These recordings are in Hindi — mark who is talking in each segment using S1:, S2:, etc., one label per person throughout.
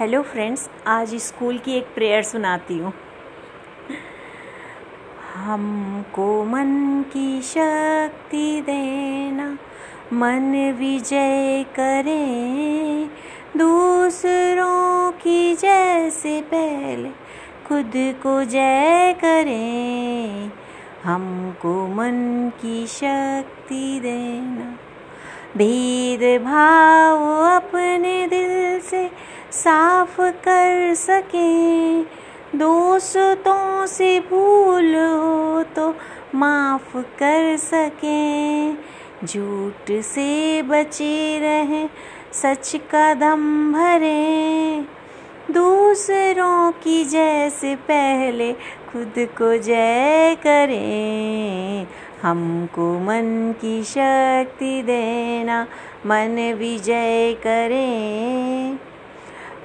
S1: हेलो फ्रेंड्स, आज स्कूल की एक प्रेयर सुनाती हूँ। हमको मन की शक्ति देना, मन विजय करें, दूसरों की जैसे पहले खुद को जय करें। हमको मन की शक्ति देना, भेदभाव अपने दिल से साफ़ कर सके। दोस्तों से भूल हो तो माफ़ कर सके। झूठ से बचे रहें, सच का दम भरे। दूसरों की जैसे पहले खुद को जय करें। हमको मन की शक्ति देना, मन विजय करें।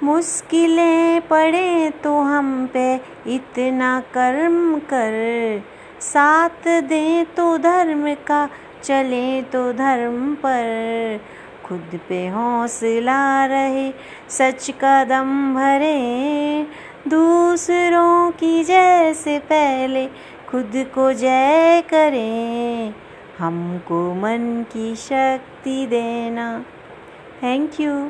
S1: मुश्किलें पड़े तो हम पे इतना कर्म कर। साथ दे तो धर्म का, चले तो धर्म पर। खुद पे हौसला रहे, सच का दम भरे। दूसरों की जैसे पहले खुद को जय करें। हमको मन की शक्ति देना। Thank you